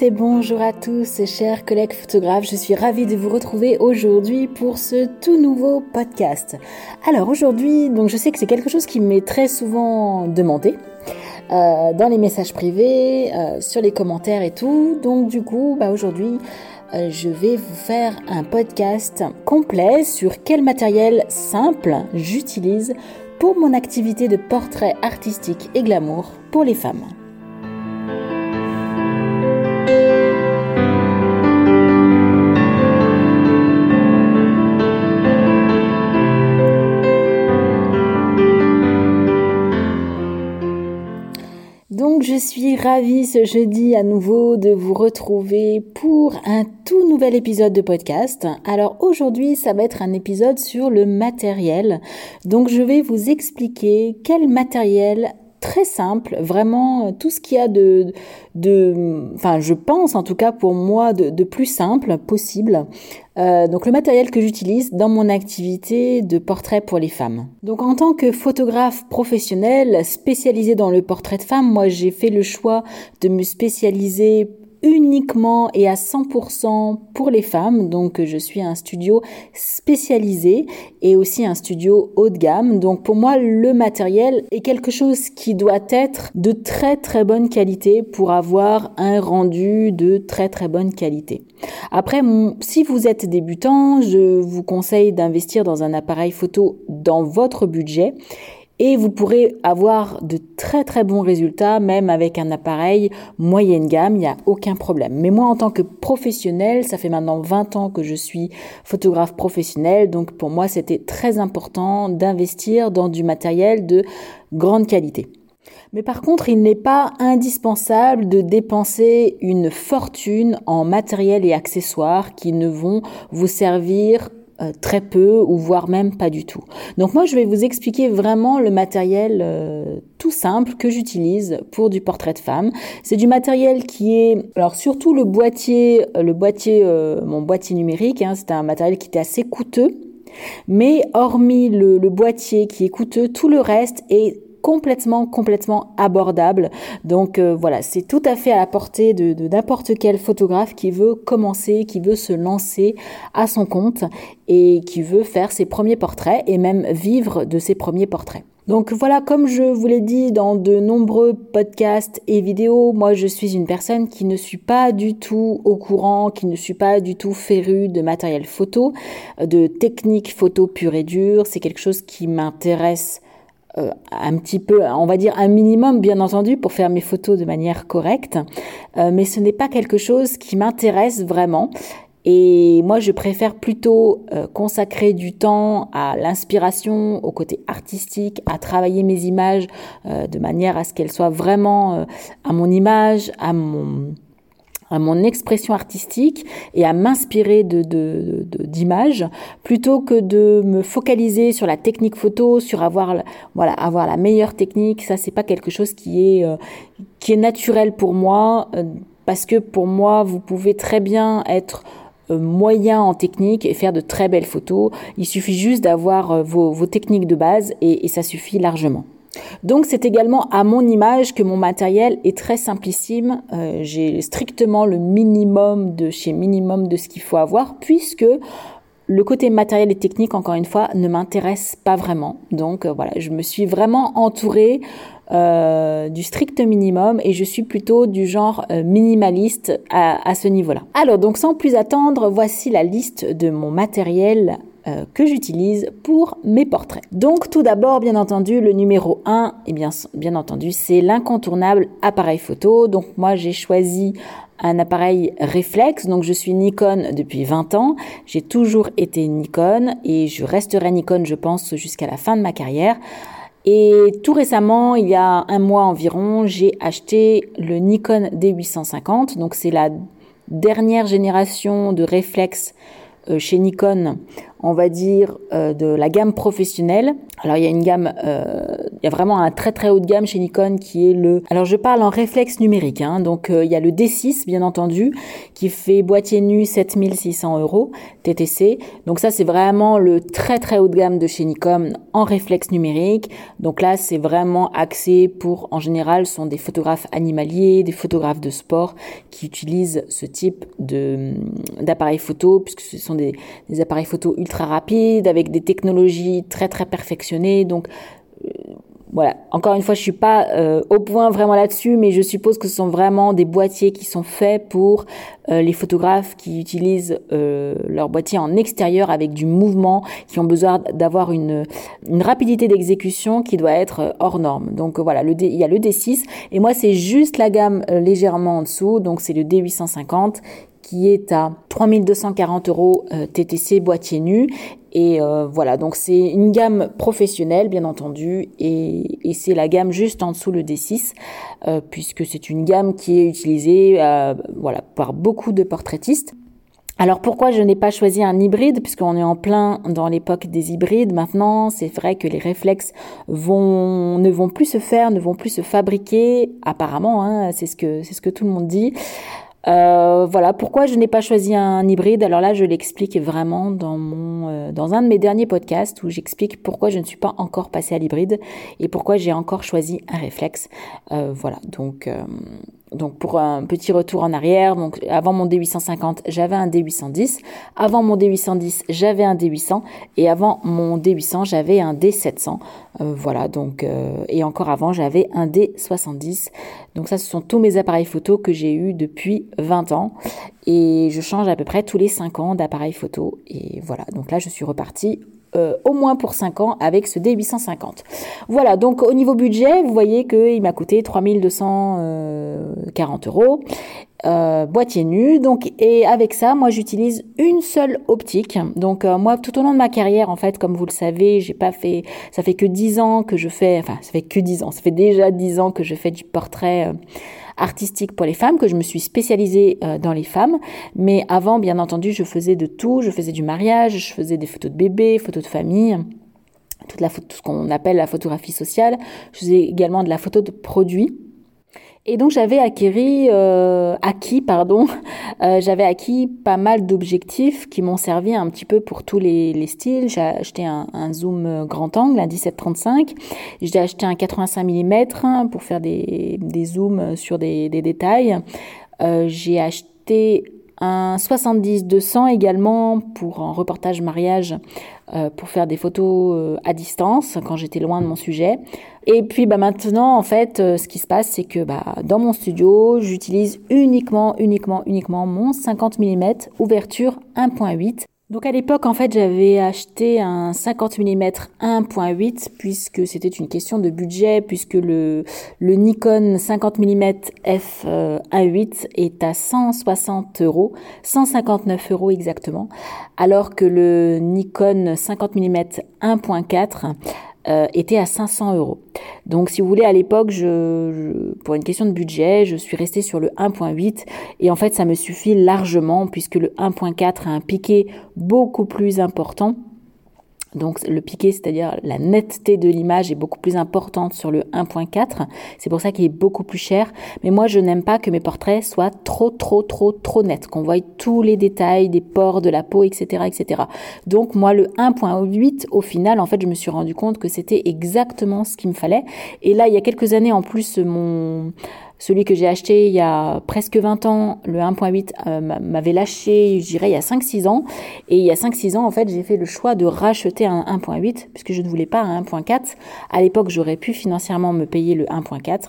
Et bonjour à tous, chers collègues photographes. Je suis ravie de vous retrouver aujourd'hui pour ce tout nouveau podcast. Alors aujourd'hui, donc je sais que c'est quelque chose qui m'est très souvent demandé. Euh, dans les messages privés, euh, sur les commentaires et tout. Donc du coup, bah, aujourd'hui, euh, je vais vous faire un podcast complet sur quel matériel simple j'utilise pour mon activité de portrait artistique et glamour pour les femmes. Suis ravie ce jeudi à nouveau de vous retrouver pour un tout nouvel épisode de podcast. Alors aujourd'hui ça va être un épisode sur le matériel. Donc je vais vous expliquer quel matériel très simple, vraiment euh, tout ce qu'il y a de, de, enfin je pense en tout cas pour moi de, plus simple possible. Euh, donc le matériel que j'utilise dans mon activité de portrait pour les femmes. Donc en tant que photographe professionnel spécialisé dans le portrait de femmes, moi j'ai fait le choix de me spécialiser uniquement et à 100% pour les femmes. Donc je suis un studio spécialisé et aussi un studio haut de gamme. Donc pour moi, le matériel est quelque chose qui doit être de très très bonne qualité pour avoir un rendu de très très bonne qualité. Après, si vous êtes débutant, je vous conseille d'investir dans un appareil photo dans votre budget et vous pourrez avoir de très très bons résultats même avec un appareil moyenne gamme, il n'y a aucun problème. Mais moi en tant que professionnel, ça fait maintenant 20 ans que je suis photographe professionnel, donc pour moi c'était très important d'investir dans du matériel de grande qualité. Mais par contre, il n'est pas indispensable de dépenser une fortune en matériel et accessoires qui ne vont vous servir euh, très peu ou voire même pas du tout. Donc moi je vais vous expliquer vraiment le matériel euh, tout simple que j'utilise pour du portrait de femme. C'est du matériel qui est alors surtout le boîtier euh, le boîtier mon boîtier numérique hein, c'est un matériel qui était assez coûteux mais hormis le, le boîtier qui est coûteux, tout le reste est complètement, complètement abordable. Donc euh, voilà, c'est tout à fait à la portée de n'importe quel photographe qui veut commencer, qui veut se lancer à son compte et qui veut faire ses premiers portraits et même vivre de ses premiers portraits. Donc voilà, comme je vous l'ai dit dans de nombreux podcasts et vidéos, moi je suis une personne qui ne suis pas du tout au courant, qui ne suis pas du tout férue de matériel photo, de technique photo pure et dure. C'est quelque chose qui m'intéresse euh, un petit peu, on va dire un minimum bien entendu pour faire mes photos de manière correcte, euh, mais ce n'est pas quelque chose qui m'intéresse vraiment. Et moi, je préfère plutôt euh, consacrer du temps à l'inspiration, au côté artistique, à travailler mes images de manière à ce qu'elles soient vraiment à mon image, à mon à mon expression artistique et à m'inspirer de, d'images plutôt que de me focaliser sur la technique photo, sur avoir voilà avoir la meilleure technique. Ça c'est pas quelque chose qui est euh, qui est naturel pour moi euh, parce que pour moi vous pouvez très bien être euh, moyen en technique et faire de très belles photos. Il suffit juste d'avoir vos, vos techniques de base et, et ça suffit largement. Donc c'est également à mon image que mon matériel est très simplissime. Euh, j'ai strictement le minimum de chez minimum de ce qu'il faut avoir puisque le côté matériel et technique, encore une fois, ne m'intéresse pas vraiment. Donc euh, voilà, je me suis vraiment entourée euh, du strict minimum et je suis plutôt du genre minimaliste à, à ce niveau-là. Alors donc sans plus attendre, voici la liste de mon matériel euh, que j'utilise pour mes portraits. Donc tout d'abord, bien entendu, le numéro 1, et eh bien, bien entendu, c'est l'incontournable appareil photo. Donc moi, j'ai choisi un appareil réflexe. Donc je suis Nikon depuis 20 ans. J'ai toujours été Nikon et je resterai Nikon, je pense, jusqu'à la fin de ma carrière. Et tout récemment, il y a un mois environ, j'ai acheté le Nikon D850. Donc c'est la dernière génération de réflexes euh, chez Nikon on va dire, euh, de la gamme professionnelle. Alors il y a une gamme, euh, il y a vraiment un très très haut de gamme chez Nikon qui est le. Alors je parle en réflexe numérique, hein, donc euh, il y a le D6 bien entendu qui fait boîtier nu 7600 euros TTC. Donc ça c'est vraiment le très très haut de gamme de chez Nikon en réflexe numérique. Donc là c'est vraiment axé pour, en général, sont des photographes animaliers, des photographes de sport qui utilisent ce type de d'appareils photo puisque ce sont des, des appareils photo ultra rapides avec des technologies très très perfectionnées. Donc euh, voilà, encore une fois, je suis pas euh, au point vraiment là-dessus, mais je suppose que ce sont vraiment des boîtiers qui sont faits pour euh, les photographes qui utilisent leur boîtier en extérieur avec du mouvement, qui ont besoin d'avoir une, une rapidité d'exécution qui doit être hors norme. Donc voilà, le D, il y a le D6 et moi c'est juste la gamme légèrement en dessous, donc c'est le D850 qui est à 3240 euros TTC boîtier nu. Et euh, voilà, donc c'est une gamme professionnelle, bien entendu, et, c'est la gamme juste en dessous le D6, euh, puisque c'est une gamme qui est utilisée euh, voilà, par beaucoup de portraitistes. Alors pourquoi je n'ai pas choisi un hybride? Puisqu'on est en plein dans l'époque des hybrides. Maintenant, c'est vrai que les réflexes vont ne vont plus se faire, ne vont plus se fabriquer apparemment hein, c'est ce que c'est ce que tout le monde dit. Euh, voilà pourquoi je n'ai pas choisi un hybride? Alors là, je l'explique vraiment dans mon euh, dans un de mes derniers podcasts où j'explique pourquoi je ne suis pas encore passée à l'hybride et pourquoi j'ai encore choisi un réflexe. Euh, voilà donc donc pour un petit retour en arrière, donc avant mon D850, j'avais un D810, avant mon D810, j'avais un D800 et avant mon D800, j'avais un D700. Euh, voilà, donc euh, et encore avant, j'avais un D70. Donc ça ce sont tous mes appareils photo que j'ai eu depuis 20 ans et je change à peu près tous les 5 ans d'appareil photo et voilà. Donc là, je suis repartie euh, au moins pour 5 ans avec ce D850. Voilà, donc au niveau budget, vous voyez qu'il m'a coûté 3240 euros. Euh, boîtier nu. Donc, et avec ça, moi, j'utilise une seule optique. Donc, euh, moi, tout au long de ma carrière, en fait, comme vous le savez, j'ai pas fait, ça fait que 10 ans que je fais, enfin, ça fait que 10 ans, ça fait déjà 10 ans que je fais du portrait artistique pour les femmes, que je me suis spécialisée euh, dans les femmes. Mais avant, bien entendu, je faisais de tout. Je faisais du mariage, je faisais des photos de bébés, photos de famille toute la tout ce qu'on appelle la photographie sociale. Je faisais également de la photo de produits. Et donc j'avais acquis, euh, acquis pardon, euh, j'avais acquis pas mal d'objectifs qui m'ont servi un petit peu pour tous les, les styles. J'ai acheté un, un, zoom grand angle, un 17-35. J'ai acheté un 85 mm pour faire des, des zooms sur des, des détails. Euh, j'ai acheté un 70-200 également pour un reportage mariage euh, pour faire des photos euh, à distance quand j'étais loin de mon sujet. Et puis bah maintenant en fait euh, ce qui se passe c'est que bah dans mon studio, j'utilise uniquement uniquement uniquement mon 50 mm ouverture 1.8 donc à l'époque, en fait, j'avais acheté un 50 mm 1.8 puisque c'était une question de budget, puisque le, le Nikon 50 mm f 1.8 est à 160 euros, 159 euros exactement, alors que le Nikon 50 mm 1.4 euh, était à 500 euros. Donc si vous voulez, à l'époque, pour une question de budget, je suis restée sur le 1.8 et en fait ça me suffit largement puisque le 1.4 a un piqué beaucoup plus important donc le piqué, c'est-à-dire la netteté de l'image est beaucoup plus importante sur le 1.4. C'est pour ça qu'il est beaucoup plus cher. Mais moi, je n'aime pas que mes portraits soient trop, trop, trop, trop nets, qu'on voie tous les détails des pores de la peau, etc., etc. Donc moi, le 1.8, au final, en fait, je me suis rendu compte que c'était exactement ce qu'il me fallait. Et là, il y a quelques années, en plus, mon celui que j'ai acheté il y a presque 20 ans, le 1.8, euh, m'avait lâché, je dirais, il y a 5-6 ans. Et il y a 5-6 ans, en fait, j'ai fait le choix de racheter un 1.8 puisque je ne voulais pas un 1.4. À l'époque, j'aurais pu financièrement me payer le 1.4.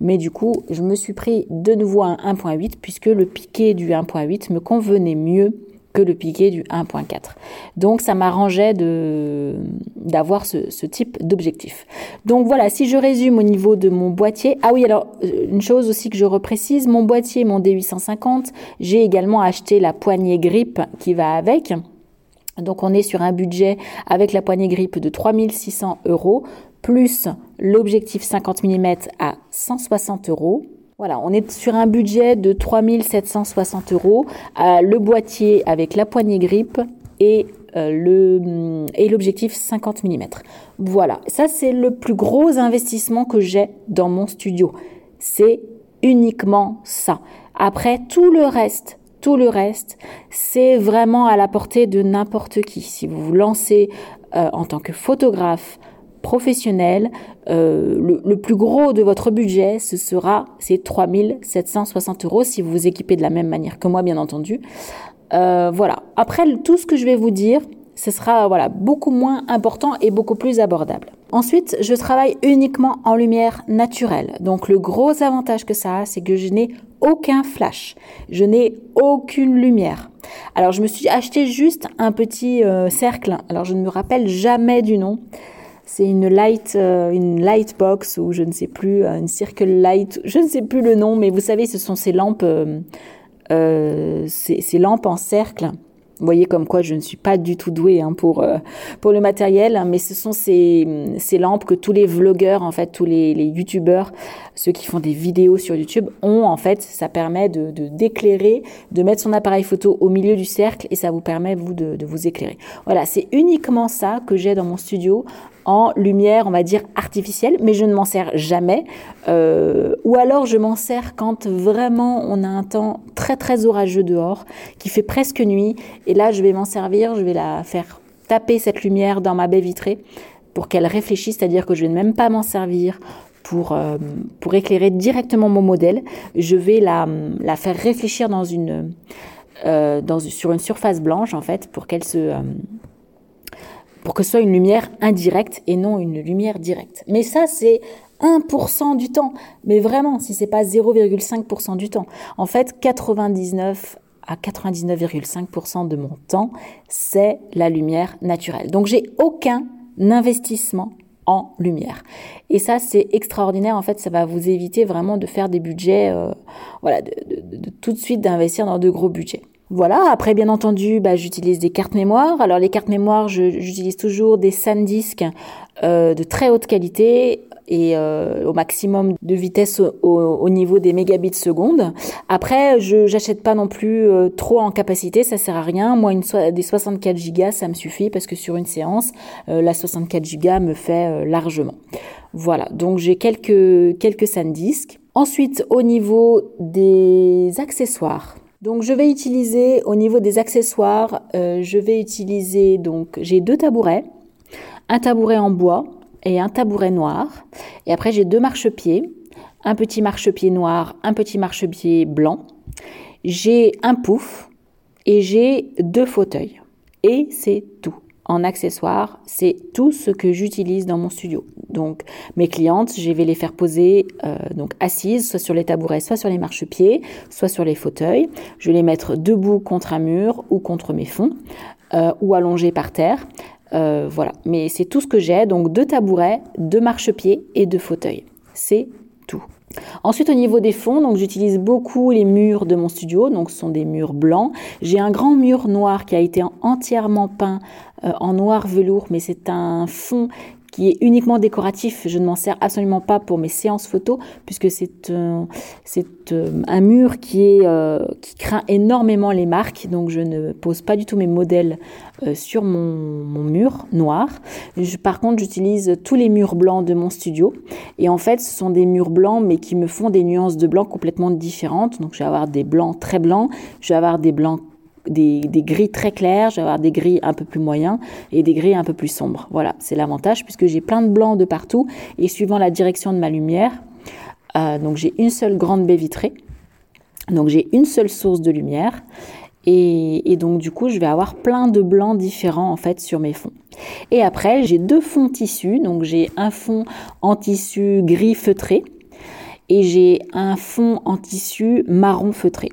Mais du coup, je me suis pris de nouveau un 1.8 puisque le piqué du 1.8 me convenait mieux que le piqué du 1.4. Donc ça m'arrangeait de d'avoir ce, ce, type d'objectif. Donc voilà, si je résume au niveau de mon boîtier, ah oui alors euh, une chose aussi que je reprécise, mon boîtier, mon D850, j'ai également acheté la poignée grip qui va avec. Donc on est sur un budget avec la poignée grip de 3600 euros plus l'objectif 50 mm à 160 euros voilà, on est sur un budget de 3760 euros. Euh, le boîtier avec la poignée grippe et le et l'objectif 50 mm. Voilà, ça c'est le plus gros investissement que j'ai dans mon studio. C'est uniquement ça. Après tout le reste, tout le reste, c'est vraiment à la portée de n'importe qui. Si vous vous lancez en tant que photographe, professionnel, euh, le, plus gros de votre budget, ce sera ces 3760 euros si vous vous équipez de la même manière que moi, bien entendu. Euh, voilà. Après, tout ce que je vais vous dire, ce sera voilà beaucoup moins important et beaucoup plus abordable. Ensuite, je travaille uniquement en lumière naturelle. Donc le gros avantage que ça a, c'est que je n'ai aucun flash. Je n'ai aucune lumière. Alors je me suis acheté juste un petit euh, cercle. Alors je ne me rappelle jamais du nom. C'est une light, euh, une light box ou je ne sais plus, euh, une circle light, je ne sais plus le nom, mais vous savez, ce sont ces lampes, euh, ces, lampes en cercle vous voyez comme quoi je ne suis pas du tout douée hein, pour pour le matériel, mais ce sont ces, ces lampes que tous les vlogueurs, en fait, tous les, les youtubeurs, ceux qui font des vidéos sur YouTube ont. En fait, ça permet de d'éclairer, de, mettre son appareil photo au milieu du cercle et ça vous permet vous de, de vous éclairer. Voilà, c'est uniquement ça que j'ai dans mon studio en lumière, on va dire artificielle, mais je ne m'en sers jamais. Euh, ou alors je m'en sers quand vraiment on a un temps très très orageux dehors, qui fait presque nuit, et là je vais m'en servir, je vais la faire taper cette lumière dans ma baie vitrée pour qu'elle réfléchisse, c'est-à-dire que je vais même pas m'en servir pour, euh, pour éclairer directement mon modèle. Je vais la, la faire réfléchir dans une, euh, dans, sur une surface blanche, en fait, pour qu'elle se, pour que ce soit une lumière indirecte et non une lumière directe. Mais ça, c'est 1% du temps. Mais vraiment, si c'est pas 0,5% du temps. En fait, 99 à 99,5% de mon temps, c'est la lumière naturelle. Donc j'ai aucun investissement en lumière. Et ça, c'est extraordinaire. En fait, ça va vous éviter vraiment de faire des budgets, euh, voilà, de, de, tout de suite d'investir dans de gros budgets. Voilà, après bien entendu, bah, j'utilise des cartes mémoire. Alors les cartes mémoire, j'utilise toujours des SanDisk euh, de très haute qualité et euh, au maximum de vitesse au, niveau des mégabits seconde. Après, je j'achète pas non plus euh, trop en capacité, ça sert à rien. Moi, une des 64 Go, ça me suffit parce que sur une séance, la 64 Go me fait largement. Voilà, donc j'ai quelques quelques SanDisk. Ensuite, au niveau des accessoires. Donc je vais utiliser au niveau des accessoires, euh, je vais utiliser donc j'ai deux tabourets, un tabouret en bois et un tabouret noir. Et après j'ai deux marchepieds, un petit marchepied noir, un petit marchepied blanc. J'ai un pouf et j'ai deux fauteuils. Et c'est tout en accessoires, c'est tout ce que j'utilise dans mon studio. Donc mes clientes, je vais les faire poser euh, donc assises, soit sur les tabourets, soit sur les marchepieds, soit sur les fauteuils. Je vais les mettre debout contre un mur ou contre mes fonds, euh, ou allongées par terre. Euh, voilà, mais c'est tout ce que j'ai. Donc deux tabourets, deux marchepieds et deux fauteuils. C'est. Ensuite, au niveau des fonds, j'utilise beaucoup les murs de mon studio, donc ce sont des murs blancs. J'ai un grand mur noir qui a été entièrement peint euh, en noir velours, mais c'est un fond qui est uniquement décoratif. Je ne m'en sers absolument pas pour mes séances photos puisque c'est euh, euh, un mur est, qui craint énormément les marques. Donc je ne pose pas du tout mes modèles sur mon, mur noir. par contre, j'utilise tous les murs blancs de mon studio. Et en fait, ce sont des murs blancs mais qui me font des nuances de blanc complètement différentes. Donc je vais avoir des blancs très blancs, je vais avoir des blancs des, gris très clairs, je vais avoir des gris un peu plus moyens et des gris un peu plus sombres. Voilà, c'est l'avantage puisque j'ai plein de blancs de partout et suivant la direction de ma lumière, euh, donc j'ai une seule grande baie vitrée, donc j'ai une seule source de lumière et, et, donc du coup je vais avoir plein de blancs différents en fait sur mes fonds. Et après j'ai deux fonds tissus, donc j'ai un fond en tissu gris feutré et j'ai un fond en tissu marron feutré.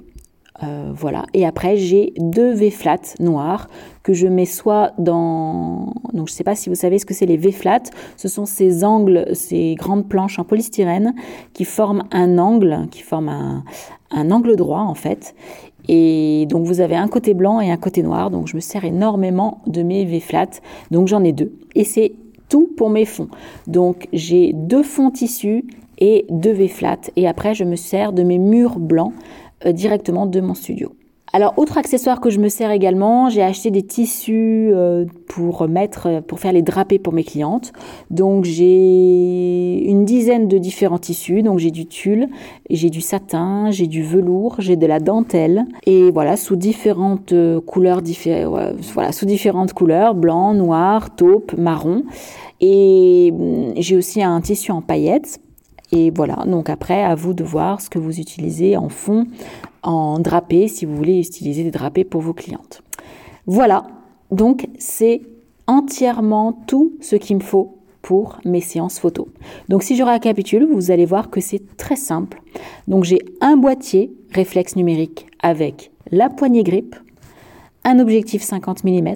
Euh, voilà. Et après, j'ai deux V-flat noirs que je mets soit dans... Donc, je ne sais pas si vous savez ce que c'est les V-flat. Ce sont ces angles, ces grandes planches en polystyrène qui forment un angle, qui forment un, un angle droit, en fait. Et donc, vous avez un côté blanc et un côté noir. Donc, je me sers énormément de mes V-flat. Donc, j'en ai deux. Et c'est tout pour mes fonds. Donc, j'ai deux fonds tissus et deux V-flat. Et après, je me sers de mes murs blancs directement de mon studio. Alors, autre accessoire que je me sers également, j'ai acheté des tissus euh, pour mettre, pour faire les drapés pour mes clientes. Donc, j'ai une dizaine de différents tissus. Donc, j'ai du tulle, j'ai du satin, j'ai du velours, j'ai de la dentelle. Et voilà, sous différentes euh, couleurs, voilà, sous différentes couleurs, blanc, noir, taupe, marron. Et hum, j'ai aussi un tissu en paillettes et voilà, donc après, à vous de voir ce que vous utilisez en fond, en drapé, si vous voulez utiliser des drapés pour vos clientes. Voilà, donc c'est entièrement tout ce qu'il me faut pour mes séances photo. Donc si je récapitule, vous allez voir que c'est très simple. Donc j'ai un boîtier réflexe numérique avec la poignée grip, un objectif 50 mm,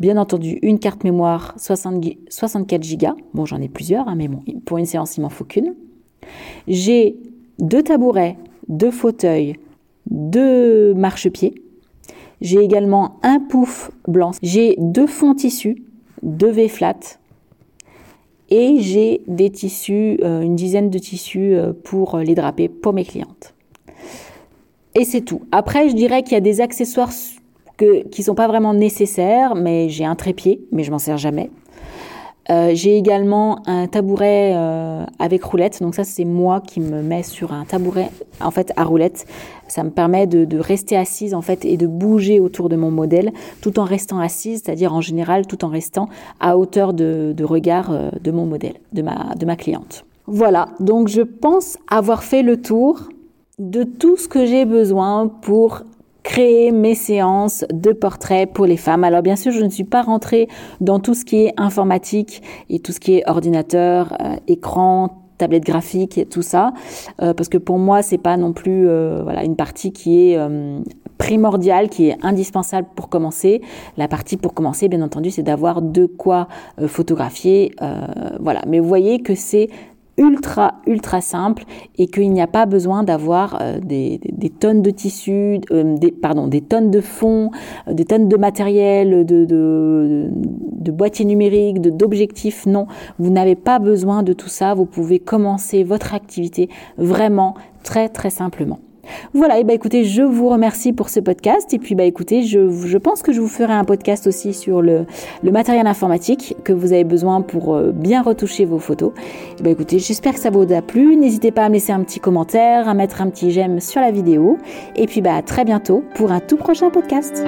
bien entendu une carte mémoire 64 Go, bon j'en ai plusieurs, hein, mais bon, pour une séance il m'en faut qu'une, j'ai deux tabourets, deux fauteuils, deux marchepieds. J'ai également un pouf blanc. J'ai deux fonds tissus, deux V flat. Et j'ai des tissus, euh, une dizaine de tissus euh, pour les draper pour mes clientes. Et c'est tout. Après, je dirais qu'il y a des accessoires qui ne sont pas vraiment nécessaires, mais j'ai un trépied, mais je m'en sers jamais. Euh, j'ai également un tabouret euh, avec roulette. Donc ça, c'est moi qui me mets sur un tabouret en fait à roulette. Ça me permet de, de, rester assise en fait et de bouger autour de mon modèle tout en restant assise, c'est-à-dire en général tout en restant à hauteur de, de regard euh, de mon modèle, de ma, de ma cliente. Voilà, donc je pense avoir fait le tour de tout ce que j'ai besoin pour créer mes séances de portraits pour les femmes. Alors bien sûr, je ne suis pas rentrée dans tout ce qui est informatique et tout ce qui est ordinateur, euh, écran, tablette graphique et tout ça, euh, parce que pour moi, c'est pas non plus euh, voilà une partie qui est primordiale, qui est indispensable pour commencer. La partie pour commencer, bien entendu, c'est d'avoir de quoi photographier, voilà. Mais vous voyez que c'est ultra ultra simple et qu'il n'y a pas besoin d'avoir euh, des, tonnes de tissus, euh, des, pardon, des tonnes de fonds, euh, des tonnes de matériel, de, de, de boîtiers numériques, d'objectifs. Non, vous n'avez pas besoin de tout ça. Vous pouvez commencer votre activité vraiment très très simplement. Voilà, et bah écoutez, je vous remercie pour ce podcast. Et puis bah écoutez, je, pense que je vous ferai un podcast aussi sur le, le matériel informatique que vous avez besoin pour euh, bien retoucher vos photos. Et bah écoutez, j'espère que ça vous a plu. N'hésitez pas à me laisser un petit commentaire, à mettre un petit j'aime sur la vidéo. Et puis bah à très bientôt pour un tout prochain podcast.